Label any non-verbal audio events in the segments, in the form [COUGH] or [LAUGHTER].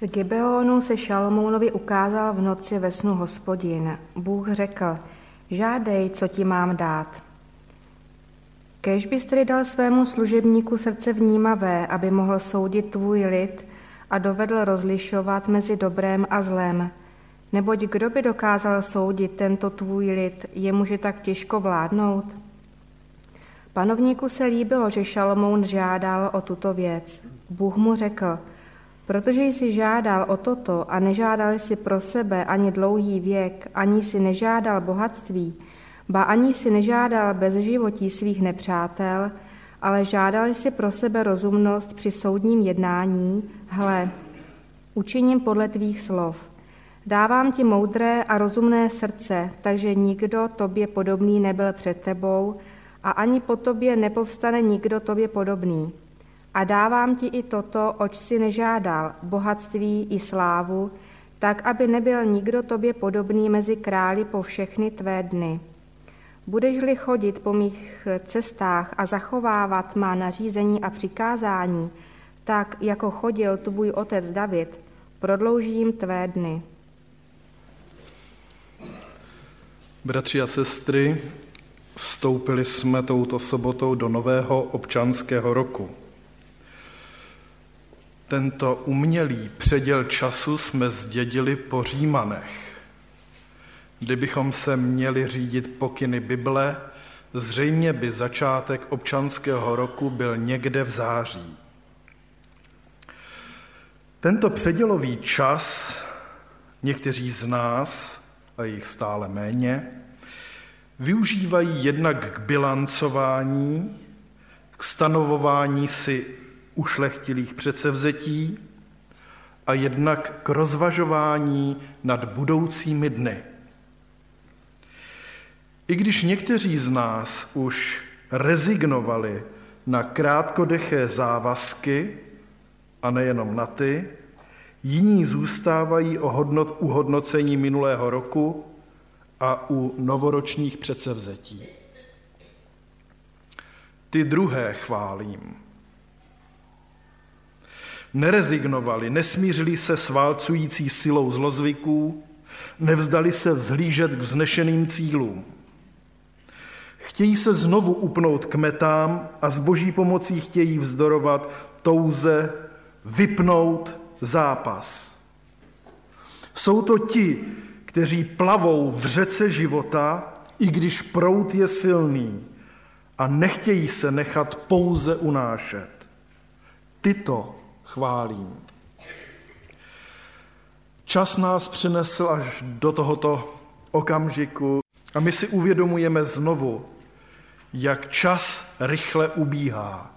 V Gibeonu se Šalomounovi ukázal v noci ve snu hospodin. Bůh řekl, žádej, co ti mám dát. Kež bys tedy dal svému služebníku srdce vnímavé, aby mohl soudit tvůj lid a dovedl rozlišovat mezi dobrém a zlem. Neboť kdo by dokázal soudit tento tvůj lid, jemuže tak těžko vládnout? Panovníku se líbilo, že Šalomoun žádal o tuto věc. Bůh mu řekl, protože jsi žádal o toto a nežádal si pro sebe ani dlouhý věk, ani si nežádal bohatství, ba ani si nežádal bez životí svých nepřátel, ale žádal si pro sebe rozumnost při soudním jednání, hle, učiním podle tvých slov. Dávám ti moudré a rozumné srdce, takže nikdo tobě podobný nebyl před tebou a ani po tobě nepovstane nikdo tobě podobný. A dávám ti i toto, oč si nežádal, bohatství i slávu, tak, aby nebyl nikdo tobě podobný mezi králi po všechny tvé dny. Budeš-li chodit po mých cestách a zachovávat má nařízení a přikázání, tak, jako chodil tvůj otec David, prodloužím tvé dny. Bratři a sestry, vstoupili jsme touto sobotou do nového občanského roku. Tento umělý předěl času jsme zdědili po Římanech. Kdybychom se měli řídit pokyny Bible, zřejmě by začátek občanského roku byl někde v září. Tento předělový čas někteří z nás, a jich stále méně, využívají jednak k bilancování, k stanovování si ušlechtilých předsevzetí a jednak k rozvažování nad budoucími dny. I když někteří z nás už rezignovali na krátkodeché závazky, a nejenom na ty, jiní zůstávají o hodnot, u hodnocení minulého roku a u novoročních předsevzetí. Ty druhé chválím. Nerezignovali, nesmířili se s válcující silou zlozvyků, nevzdali se vzhlížet k vznešeným cílům. Chtějí se znovu upnout k metám a s boží pomocí chtějí vzdorovat touze vypnout zápas. Jsou to ti, kteří plavou v řece života, i když prout je silný a nechtějí se nechat pouze unášet. Tyto chválím. Čas nás přinesl až do tohoto okamžiku a my si uvědomujeme znovu, jak čas rychle ubíhá.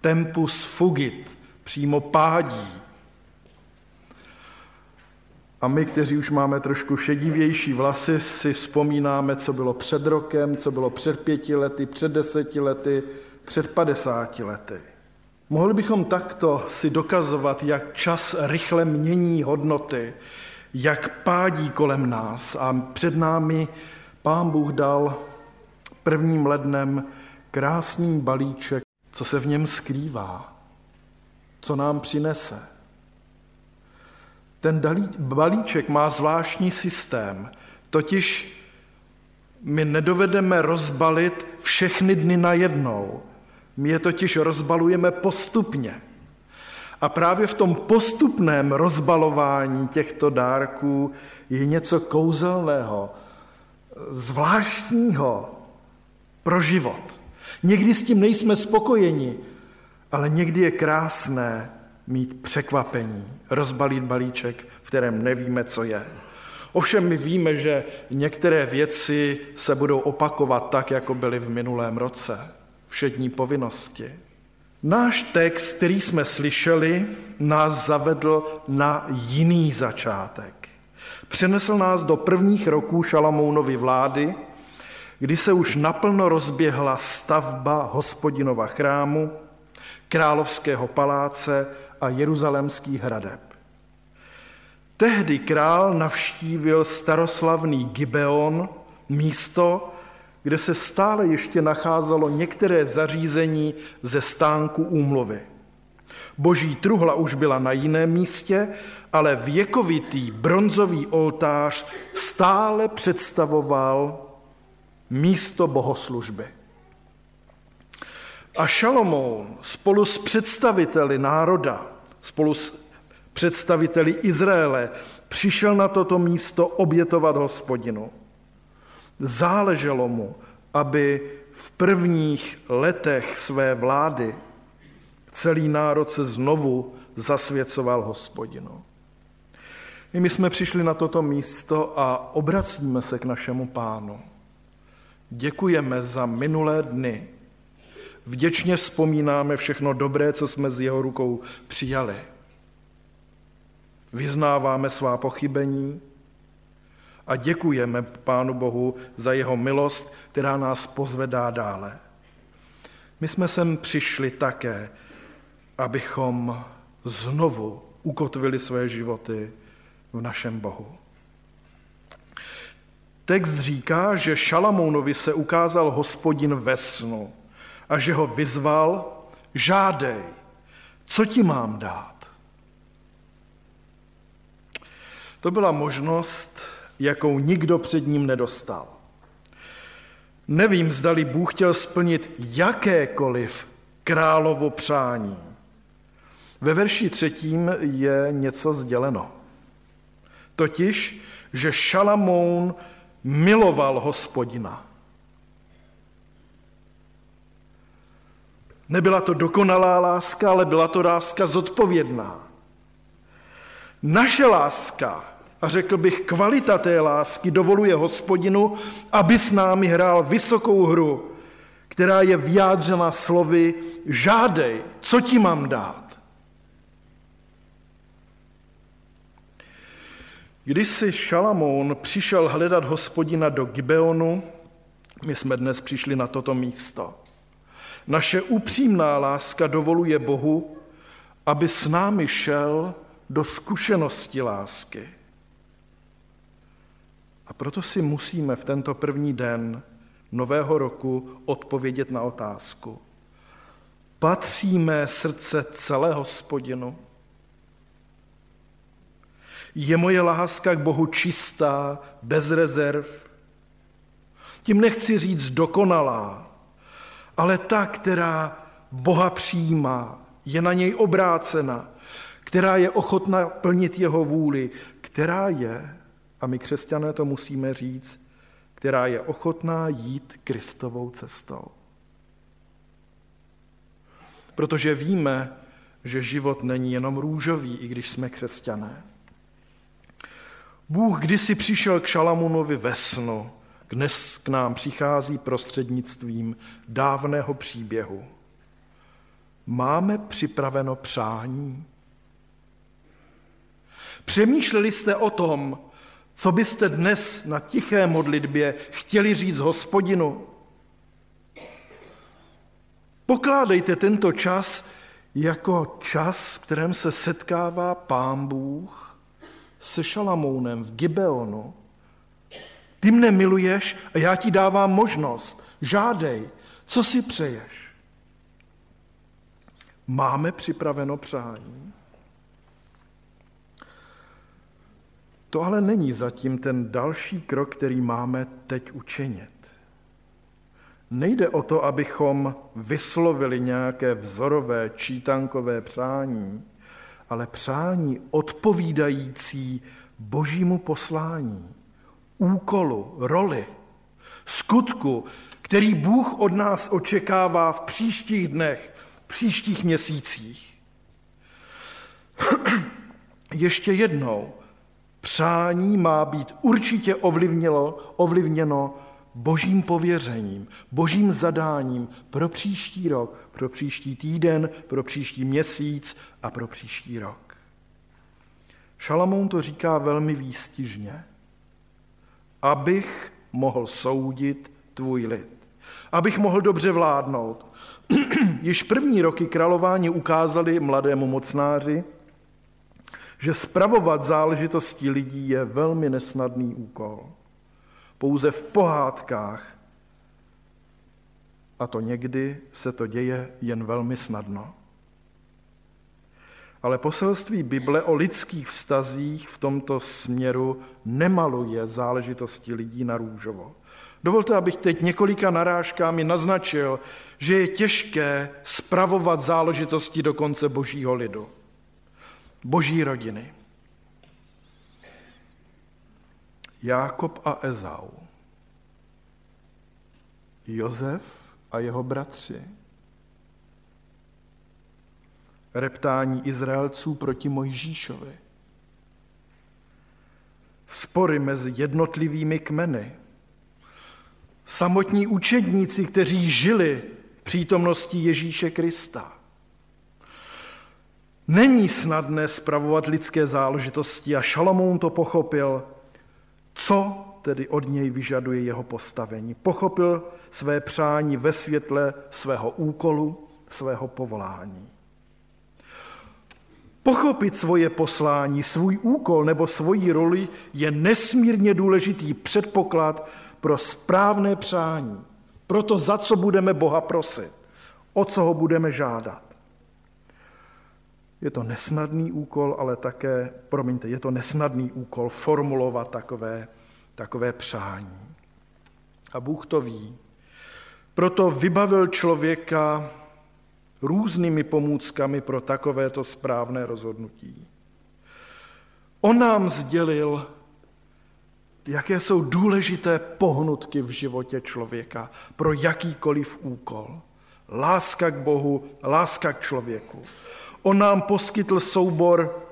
Tempus fugit, přímo pádí. A my, kteří už máme trošku šedivější vlasy, si vzpomínáme, co bylo před rokem, co bylo před pěti lety, před deseti lety, před padesáti lety. Mohli bychom takto si dokazovat, jak čas rychle mění hodnoty, jak pádí kolem nás a před námi Pán Bůh dal prvním lednem krásný balíček, co se v něm skrývá, co nám přinese. Ten balíček má zvláštní systém, totiž my nedovedeme rozbalit všechny dny najednou. My je totiž rozbalujeme postupně. A právě v tom postupném rozbalování těchto dárků je něco kouzelného, zvláštního pro život. Někdy s tím nejsme spokojeni, ale někdy je krásné mít překvapení, rozbalit balíček, v kterém nevíme, co je. Ovšem my víme, že některé věci se budou opakovat tak, jako byly v minulém roce. Všední povinnosti. Náš text, který jsme slyšeli, nás zavedl na jiný začátek. Přenesl nás do prvních roků Šalamounovy vlády, kdy se už naplno rozběhla stavba hospodinova chrámu, královského paláce a jeruzalemských hradeb. Tehdy král navštívil staroslavný Gibeon, místo, kde se stále ještě nacházelo některé zařízení ze stánku úmluvy. Boží truhla už byla na jiném místě, ale věkovitý bronzový oltář stále představoval místo bohoslužby. A Šalomoun spolu s představiteli národa, spolu s představiteli Izraele, přišel na toto místo obětovat hospodinu. Záleželo mu, aby v prvních letech své vlády celý národ se znovu zasvěcoval hospodinu. I my jsme přišli na toto místo a obracíme se k našemu pánu. Děkujeme za minulé dny. Vděčně vzpomínáme všechno dobré, co jsme z jeho rukou přijali. Vyznáváme svá pochybení a děkujeme Pánu Bohu za jeho milost, která nás pozvedá dále. My jsme sem přišli také, abychom znovu ukotvili své životy v našem Bohu. Text říká, že Šalamounovi se ukázal hospodin ve snu a že ho vyzval, žádej, co ti mám dát? To byla možnost, jakou nikdo před ním nedostal. Nevím, zdali Bůh chtěl splnit jakékoliv královo přání. Ve verši třetím je něco sděleno. Totiž, že Šalamoun miloval hospodina. Nebyla to dokonalá láska, ale byla to láska zodpovědná. Naše láska, a řekl bych kvalita té lásky, dovoluje hospodinu, aby s námi hrál vysokou hru, která je vyjádřena slovy žádej, co ti mám dát. Když si Šalamoun přišel hledat hospodina do Gibeonu, my jsme dnes přišli na toto místo. Naše upřímná láska dovoluje Bohu, aby s námi šel do zkušenosti lásky. A proto si musíme v tento první den nového roku odpovědět na otázku. Patří mé srdce celé hospodinu? Je moje láska k Bohu čistá, bez rezerv? Tím nechci říct dokonalá, ale ta, která Boha přijímá, je na něj obrácena, která je ochotna plnit jeho vůli, která je, a my křesťané to musíme říct, která je ochotná jít Kristovou cestou. Protože víme, že život není jenom růžový, i když jsme křesťané. Bůh kdysi přišel k Šalamunovi ve snu, dnes k nám přichází prostřednictvím dávného příběhu. Máme připraveno přání? Přemýšleli jste o tom, co byste dnes na tiché modlitbě chtěli říct hospodinu? Pokládejte tento čas jako čas, v kterém se setkává pán Bůh se Šalamounem v Gibeonu. Ty mne miluješ a já ti dávám možnost. Žádej, co si přeješ. Máme připraveno přání. To ale není zatím ten další krok, který máme teď učinit. Nejde o to, abychom vyslovili nějaké vzorové čítankové přání, ale přání odpovídající božímu poslání, úkolu, roli, skutku, který Bůh od nás očekává v příštích dnech, v příštích měsících. [CLEARS THROAT] Ještě jednou, přání má být určitě ovlivněno, ovlivněno božím pověřením, božím zadáním pro příští rok, pro příští týden, pro příští měsíc a pro příští rok. Šalamoun to říká velmi výstižně. Abych mohl soudit tvůj lid. Abych mohl dobře vládnout. [CLEARS THROAT] Již první roky králování ukázali mladému mocnáři, že spravovat záležitosti lidí je velmi nesnadný úkol pouze v pohádkách. A to někdy se to děje jen velmi snadno. Ale poselství Bible o lidských vztazích v tomto směru nemaluje záležitosti lidí na růžovo. Dovolte, abych teď několika narážkami naznačil, že je těžké spravovat záležitosti do konce božího lidu, boží rodiny. Jákob a Ezau, Jozef a jeho bratři, reptání Izraelců proti Mojžíšovi, spory mezi jednotlivými kmeny, samotní učedníci, kteří žili v přítomnosti Ježíše Krista. Není snadné spravovat lidské záležitosti a Šalamoun to pochopil, co tedy od něj vyžaduje jeho postavení. Pochopil své přání ve světle svého úkolu, svého povolání. Pochopit svoje poslání, svůj úkol nebo svoji roli je nesmírně důležitý předpoklad pro správné přání, pro to, za co budeme Boha prosit, o co ho budeme žádat. Je to nesnadný úkol, ale také, promiňte, je to nesnadný úkol formulovat takové, takové přání. A Bůh to ví. Proto vybavil člověka různými pomůckami pro takovéto správné rozhodnutí. On nám sdělil jaké jsou důležité pohnutky v životě člověka pro jakýkoliv úkol. Láska k Bohu, láska k člověku. On nám poskytl soubor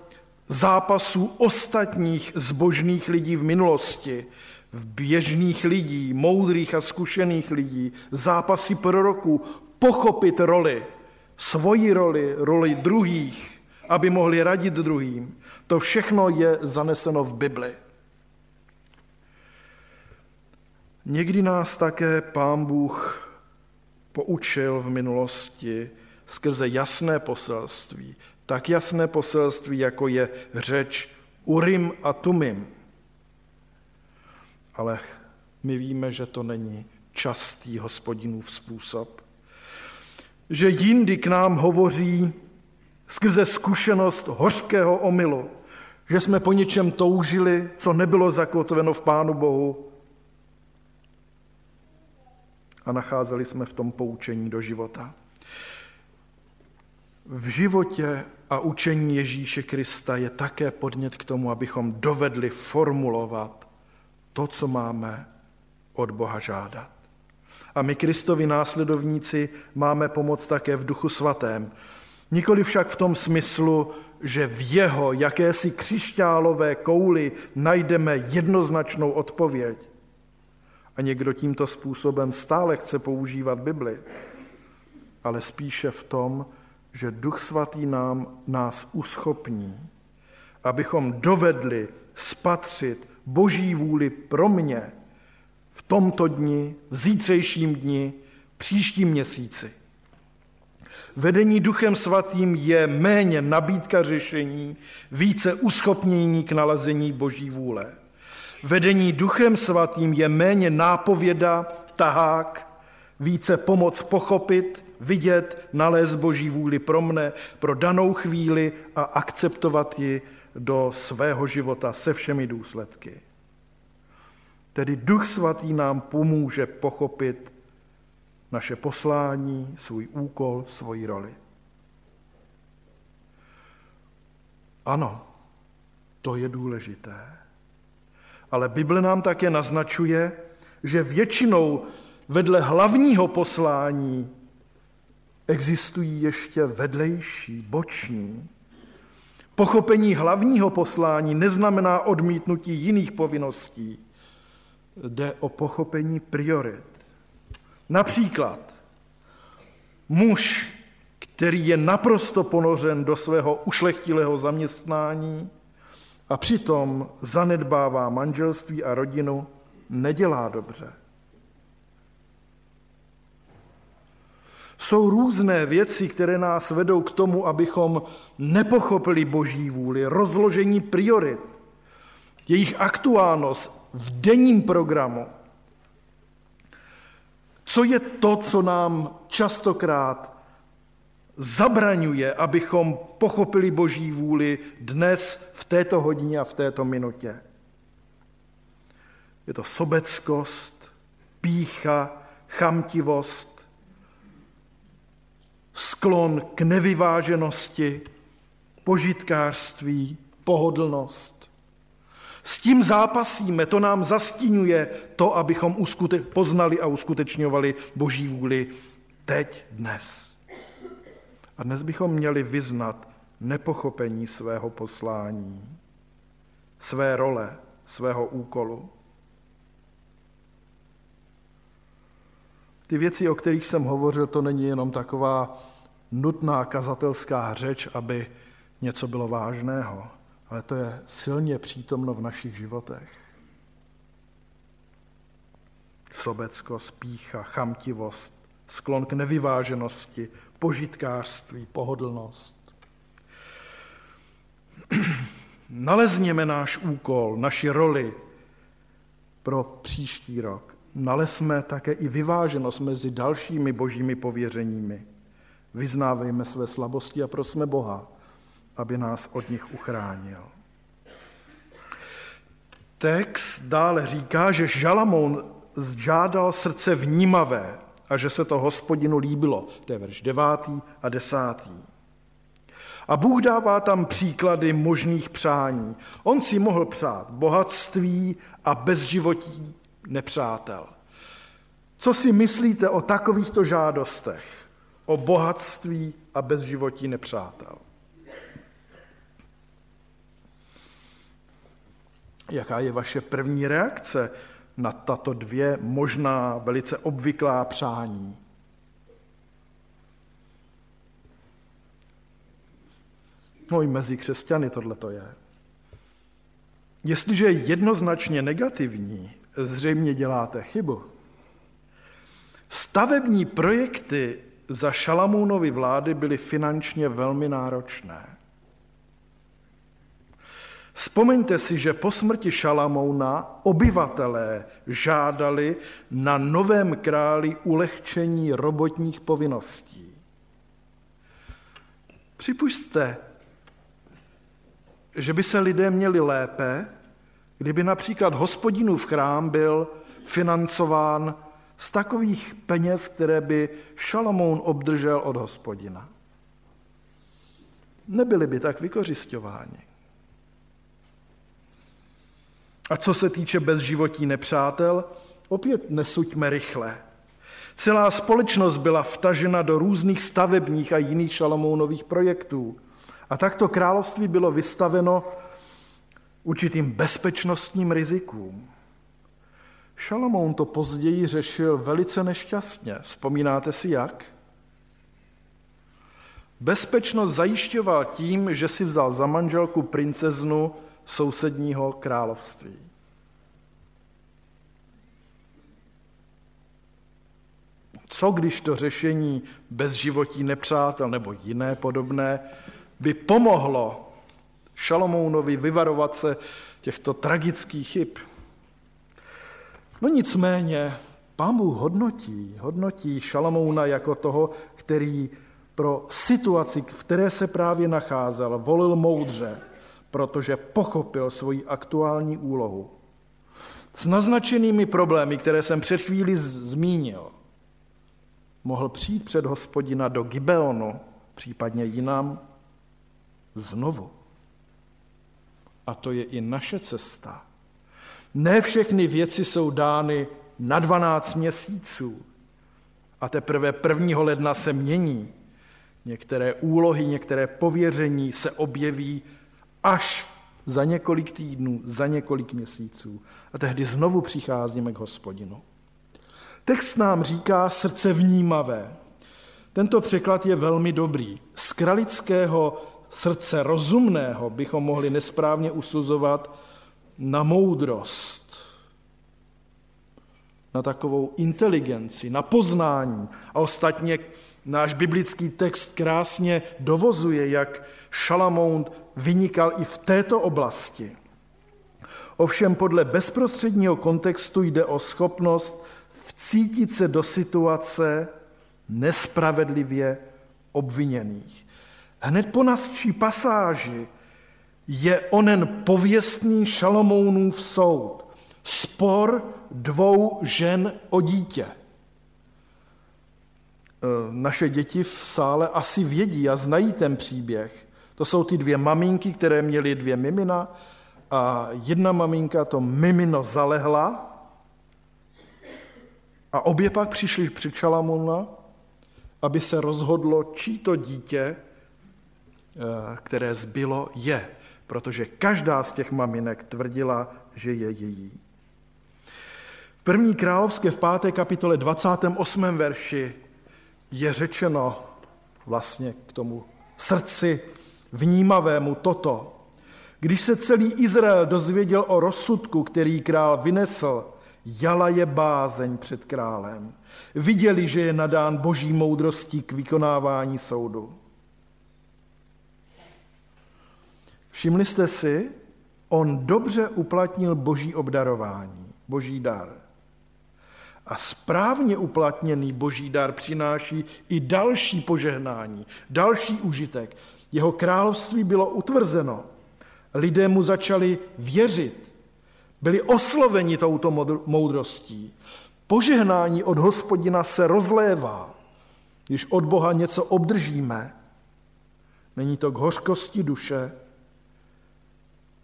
zápasů ostatních zbožných lidí v minulosti, v běžných lidí, moudrých a zkušených lidí, zápasy proroků, pochopit roli, svoji roli, roli druhých, aby mohli radit druhým. To všechno je zaneseno v Bibli. Někdy nás také Pán Bůh poučil v minulosti skrze jasné poselství. Tak jasné poselství, jako je řeč Urim a Tumim. Ale my víme, že to není častý hospodinův způsob. Že jindy k nám hovoří skrze zkušenost hořkého omylu, že jsme po něčem toužili, co nebylo zakotveno v Pánu Bohu, a nacházeli jsme v tom poučení do života. V životě a učení Ježíše Krista je také podnět k tomu, abychom dovedli formulovat to, co máme od Boha žádat. A my, Kristovi následovníci, máme pomoc také v Duchu Svatém. Nikoli však v tom smyslu, že v jeho jakési křišťálové kouli najdeme jednoznačnou odpověď, a někdo tímto způsobem stále chce používat Bibli, ale spíše v tom, že Duch Svatý nám, nás uschopní, abychom dovedli spatřit Boží vůli pro mě v tomto dni, v zítřejším dni, příštím měsíci. Vedení Duchem Svatým je méně nabídka řešení, více uschopnění k nalezení Boží vůle. Vedení duchem svatým je méně nápověda, tahák, více pomoc pochopit, vidět, nalézt boží vůli pro mne, pro danou chvíli a akceptovat ji do svého života se všemi důsledky. Tedy Duch Svatý nám pomůže pochopit naše poslání, svůj úkol, svoji roli. Ano, to je důležité. Ale Bible nám také naznačuje, že většinou vedle hlavního poslání existují ještě vedlejší, boční. Pochopení hlavního poslání neznamená odmítnutí jiných povinností. Jde o pochopení priorit. Například muž, který je naprosto ponořen do svého ušlechtilého zaměstnání, a přitom zanedbává manželství a rodinu, nedělá dobře. Jsou různé věci, které nás vedou k tomu, abychom nepochopili boží vůli, rozložení priorit, jejich aktuálnost v denním programu. Co je to, co nám častokrát zabraňuje, abychom pochopili Boží vůli dnes, v této hodině a v této minutě. Je to sobeckost, pícha, chamtivost, sklon k nevyváženosti, požitkářství, pohodlnost. S tím zápasíme, to nám zastínuje to, abychom poznali a uskutečňovali Boží vůli teď, dnes. A dnes bychom měli vyznat nepochopení svého poslání, své role, svého úkolu. Ty věci, o kterých jsem hovořil, to není jenom taková nutná kazatelská řeč, aby něco bylo vážného, ale to je silně přítomno v našich životech. Sobeckost, pícha, chamtivost, sklon k nevyváženosti, požitkářství, pohodlnost. [CLEARS THROAT] Nalezněme náš úkol, naši roli pro příští rok. Nalezme také i vyváženost mezi dalšími božími pověřeními. Vyznávejme své slabosti a prosme Boha, aby nás od nich uchránil. Text dále říká, že Žalamoun žádal srdce vnímavé a že se to hospodinu líbilo. To je verš devátý a desátý. A Bůh dává tam příklady možných přání. On si mohl přát bohatství a bezživotí nepřátel. Co si myslíte o takovýchto žádostech? O bohatství a bezživotí nepřátel? Jaká je vaše první reakce na tato dvě možná velice obvyklá přání? No i mezi křesťany tohle to je. Jestliže je jednoznačně negativní, zřejmě děláte chybu. Stavební projekty za Šalamounovy vlády byly finančně velmi náročné. Vzpomeňte si, že po smrti Šalamouna obyvatelé žádali na novém králi ulehčení robotních povinností. Připušte, že by se lidé měli lépe, kdyby například hospodinův chrám byl financován z takových peněz, které by Šalamoun obdržel od hospodina. Nebyli by tak vykořišťováni. A co se týče bezživotí nepřátel, opět nesuďme rychle. Celá společnost byla vtažena do různých stavebních a jiných šalamounových projektů. A takto království bylo vystaveno určitým bezpečnostním rizikům. Šalamoun to později řešil velice nešťastně. Vzpomínáte si jak? Bezpečnost zajišťoval tím, že si vzal za manželku princeznu sousedního království. Co když to řešení bez životí nepřátel nebo jiné podobné by pomohlo Šalomounovi vyvarovat se těchto tragických chyb? No nicméně, pán Bůh hodnotí, hodnotí Šalamouna jako toho, který pro situaci, v které se právě nacházel, volil moudře, protože pochopil svoji aktuální úlohu. S naznačenými problémy, které jsem před chvíli zmínil, mohl přijít před hospodina do Gibeonu, případně jinam, znovu. A to je i naše cesta. Ne všechny věci jsou dány na 12 měsíců a teprve 1. ledna se mění. Některé úlohy, některé pověření se objeví až za několik týdnů, za několik měsíců. A tehdy znovu přicházíme k hospodinu. Text nám říká srdce vnímavé. Tento překlad je velmi dobrý. Z kralického srdce rozumného bychom mohli nesprávně usuzovat na moudrost, na takovou inteligenci, na poznání. A ostatně náš biblický text krásně dovozuje, jak Šalamoun vynikal i v této oblasti. Ovšem podle bezprostředního kontextu jde o schopnost vcítit se do situace nespravedlivě obviněných. Hned po nasčí pasáži je onen pověstný Šalomounův soud. Spor dvou žen o dítě. E, naše děti v sále asi vědí a znají ten příběh. To jsou ty dvě maminky, které měly dvě mimina a jedna maminka to mimino zalehla a obě pak přišli před Šalamona, aby se rozhodlo, čí to dítě, které zbylo, je protože každá z těch maminek tvrdila, že je její. V první královské v páté kapitole 28. verši je řečeno vlastně k tomu srdci vnímavému toto. Když se celý Izrael dozvěděl o rozsudku, který král vynesl, jala je bázeň před králem. Viděli, že je nadán boží moudrostí k vykonávání soudu. Všimli jste si, on dobře uplatnil boží obdarování, boží dar. A správně uplatněný boží dar přináší i další požehnání, další užitek. Jeho království bylo utvrzeno. Lidé mu začali věřit. Byli osloveni touto moudrostí. Požehnání od hospodina se rozlévá. Když od Boha něco obdržíme, není to k hořkosti duše,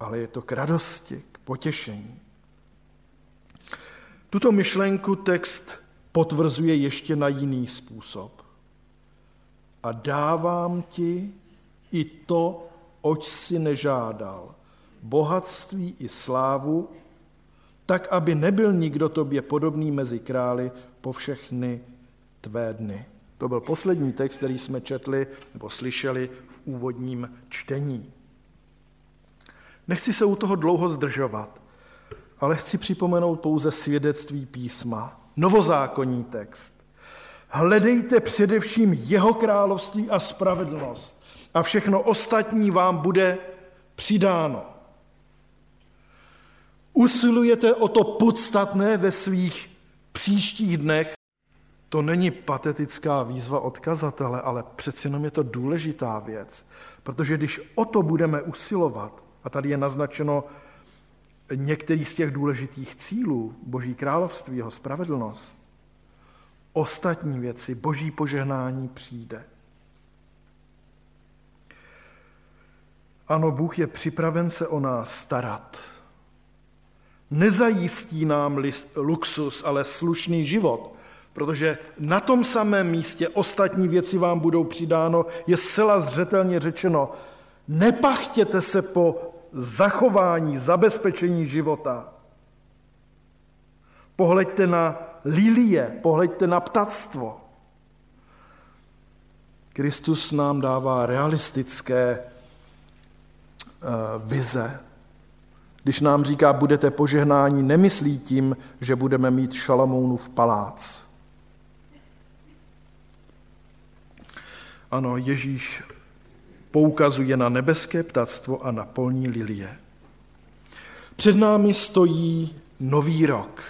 ale je to k radosti, k potěšení. Tuto myšlenku text potvrzuje ještě na jiný způsob. A dávám ti i to, oč si nežádal, bohatství i slávu, tak, aby nebyl nikdo tobě podobný mezi králi po všechny tvé dny. To byl poslední text, který jsme četli nebo slyšeli v úvodním čtení. Nechci se u toho dlouho zdržovat, ale chci připomenout pouze svědectví písma, novozákonní text. Hledejte především jeho království a spravedlnost a všechno ostatní vám bude přidáno. Usilujete o to podstatné ve svých příštích dnech. To není patetická výzva odkazatele, ale přeci jenom je to důležitá věc, protože když o to budeme usilovat, a tady je naznačeno některý z těch důležitých cílů Boží království, jeho spravedlnost. Ostatní věci, Boží požehnání přijde. Ano, Bůh je připraven se o nás starat. Nezajistí nám luxus, ale slušný život, protože na tom samém místě ostatní věci vám budou přidáno, je zcela zřetelně řečeno, nepachtěte se po zachování, zabezpečení života. Pohleďte na lilie, pohleďte na ptactvo. Kristus nám dává realistické uh, vize. Když nám říká, budete požehnání, nemyslí tím, že budeme mít v palác. Ano, Ježíš poukazuje na nebeské ptactvo a na polní lilie. Před námi stojí nový rok.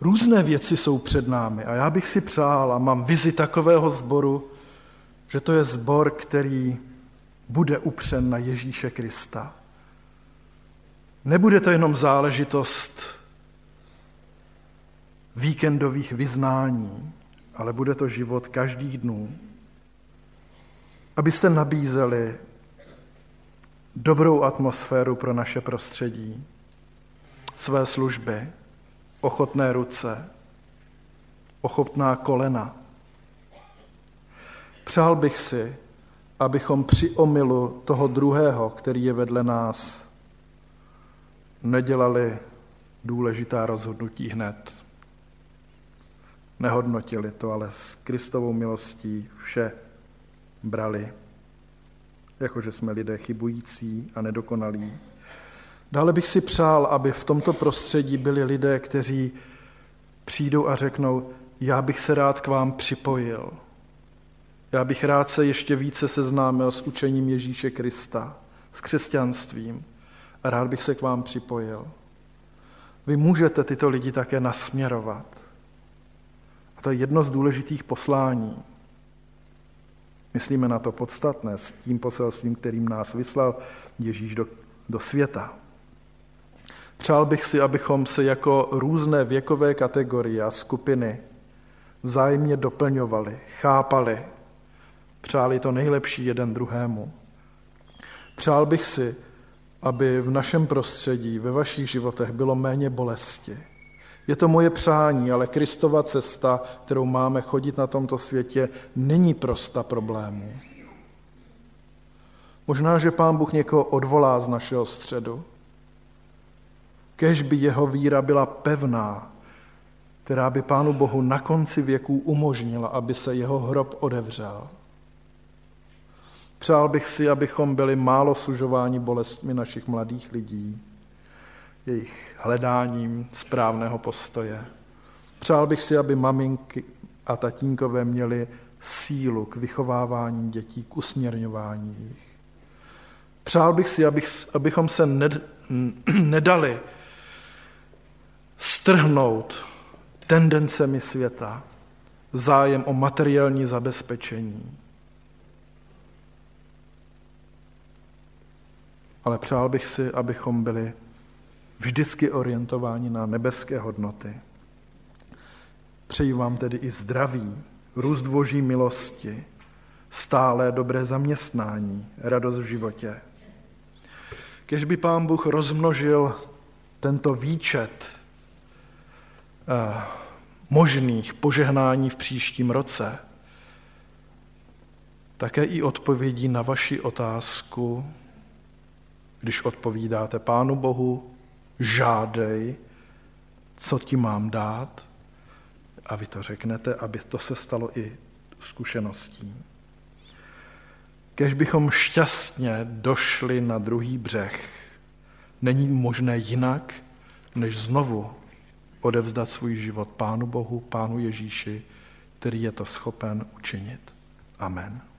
Různé věci jsou před námi a já bych si přál a mám vizi takového sboru, že to je sbor, který bude upřen na Ježíše Krista. Nebude to jenom záležitost víkendových vyznání, ale bude to život každých dnů abyste nabízeli dobrou atmosféru pro naše prostředí, své služby, ochotné ruce, ochotná kolena. Přál bych si, abychom při omilu toho druhého, který je vedle nás, nedělali důležitá rozhodnutí hned. Nehodnotili to, ale s Kristovou milostí vše brali, jakože jsme lidé chybující a nedokonalí. Dále bych si přál, aby v tomto prostředí byli lidé, kteří přijdou a řeknou, já bych se rád k vám připojil. Já bych rád se ještě více seznámil s učením Ježíše Krista, s křesťanstvím a rád bych se k vám připojil. Vy můžete tyto lidi také nasměrovat. A to je jedno z důležitých poslání. Myslíme na to podstatné s tím poselstvím, kterým nás vyslal Ježíš do, do světa. Přál bych si, abychom se jako různé věkové kategorie a skupiny vzájemně doplňovali, chápali, přáli to nejlepší jeden druhému. Přál bych si, aby v našem prostředí, ve vašich životech bylo méně bolesti. Je to moje přání, ale Kristova cesta, kterou máme chodit na tomto světě, není prosta problémů. Možná, že Pán Bůh někoho odvolá z našeho středu. Kež by jeho víra byla pevná, která by Pánu Bohu na konci věků umožnila, aby se jeho hrob odevřel. Přál bych si, abychom byli málo sužováni bolestmi našich mladých lidí, jejich hledáním správného postoje. Přál bych si, aby maminky a tatínkové měli sílu k vychovávání dětí, k usměrňování jich. Přál bych si, abych, abychom se ned, nedali strhnout tendencemi světa, zájem o materiální zabezpečení. Ale přál bych si, abychom byli vždycky orientováni na nebeské hodnoty. Přeji vám tedy i zdraví, růst boží milosti, stále dobré zaměstnání, radost v životě. Kež by pán Bůh rozmnožil tento výčet eh, možných požehnání v příštím roce, také i odpovědí na vaši otázku, když odpovídáte Pánu Bohu, žádej, co ti mám dát, a vy to řeknete, aby to se stalo i zkušeností. Kež bychom šťastně došli na druhý břeh, není možné jinak, než znovu odevzdat svůj život Pánu Bohu, Pánu Ježíši, který je to schopen učinit. Amen.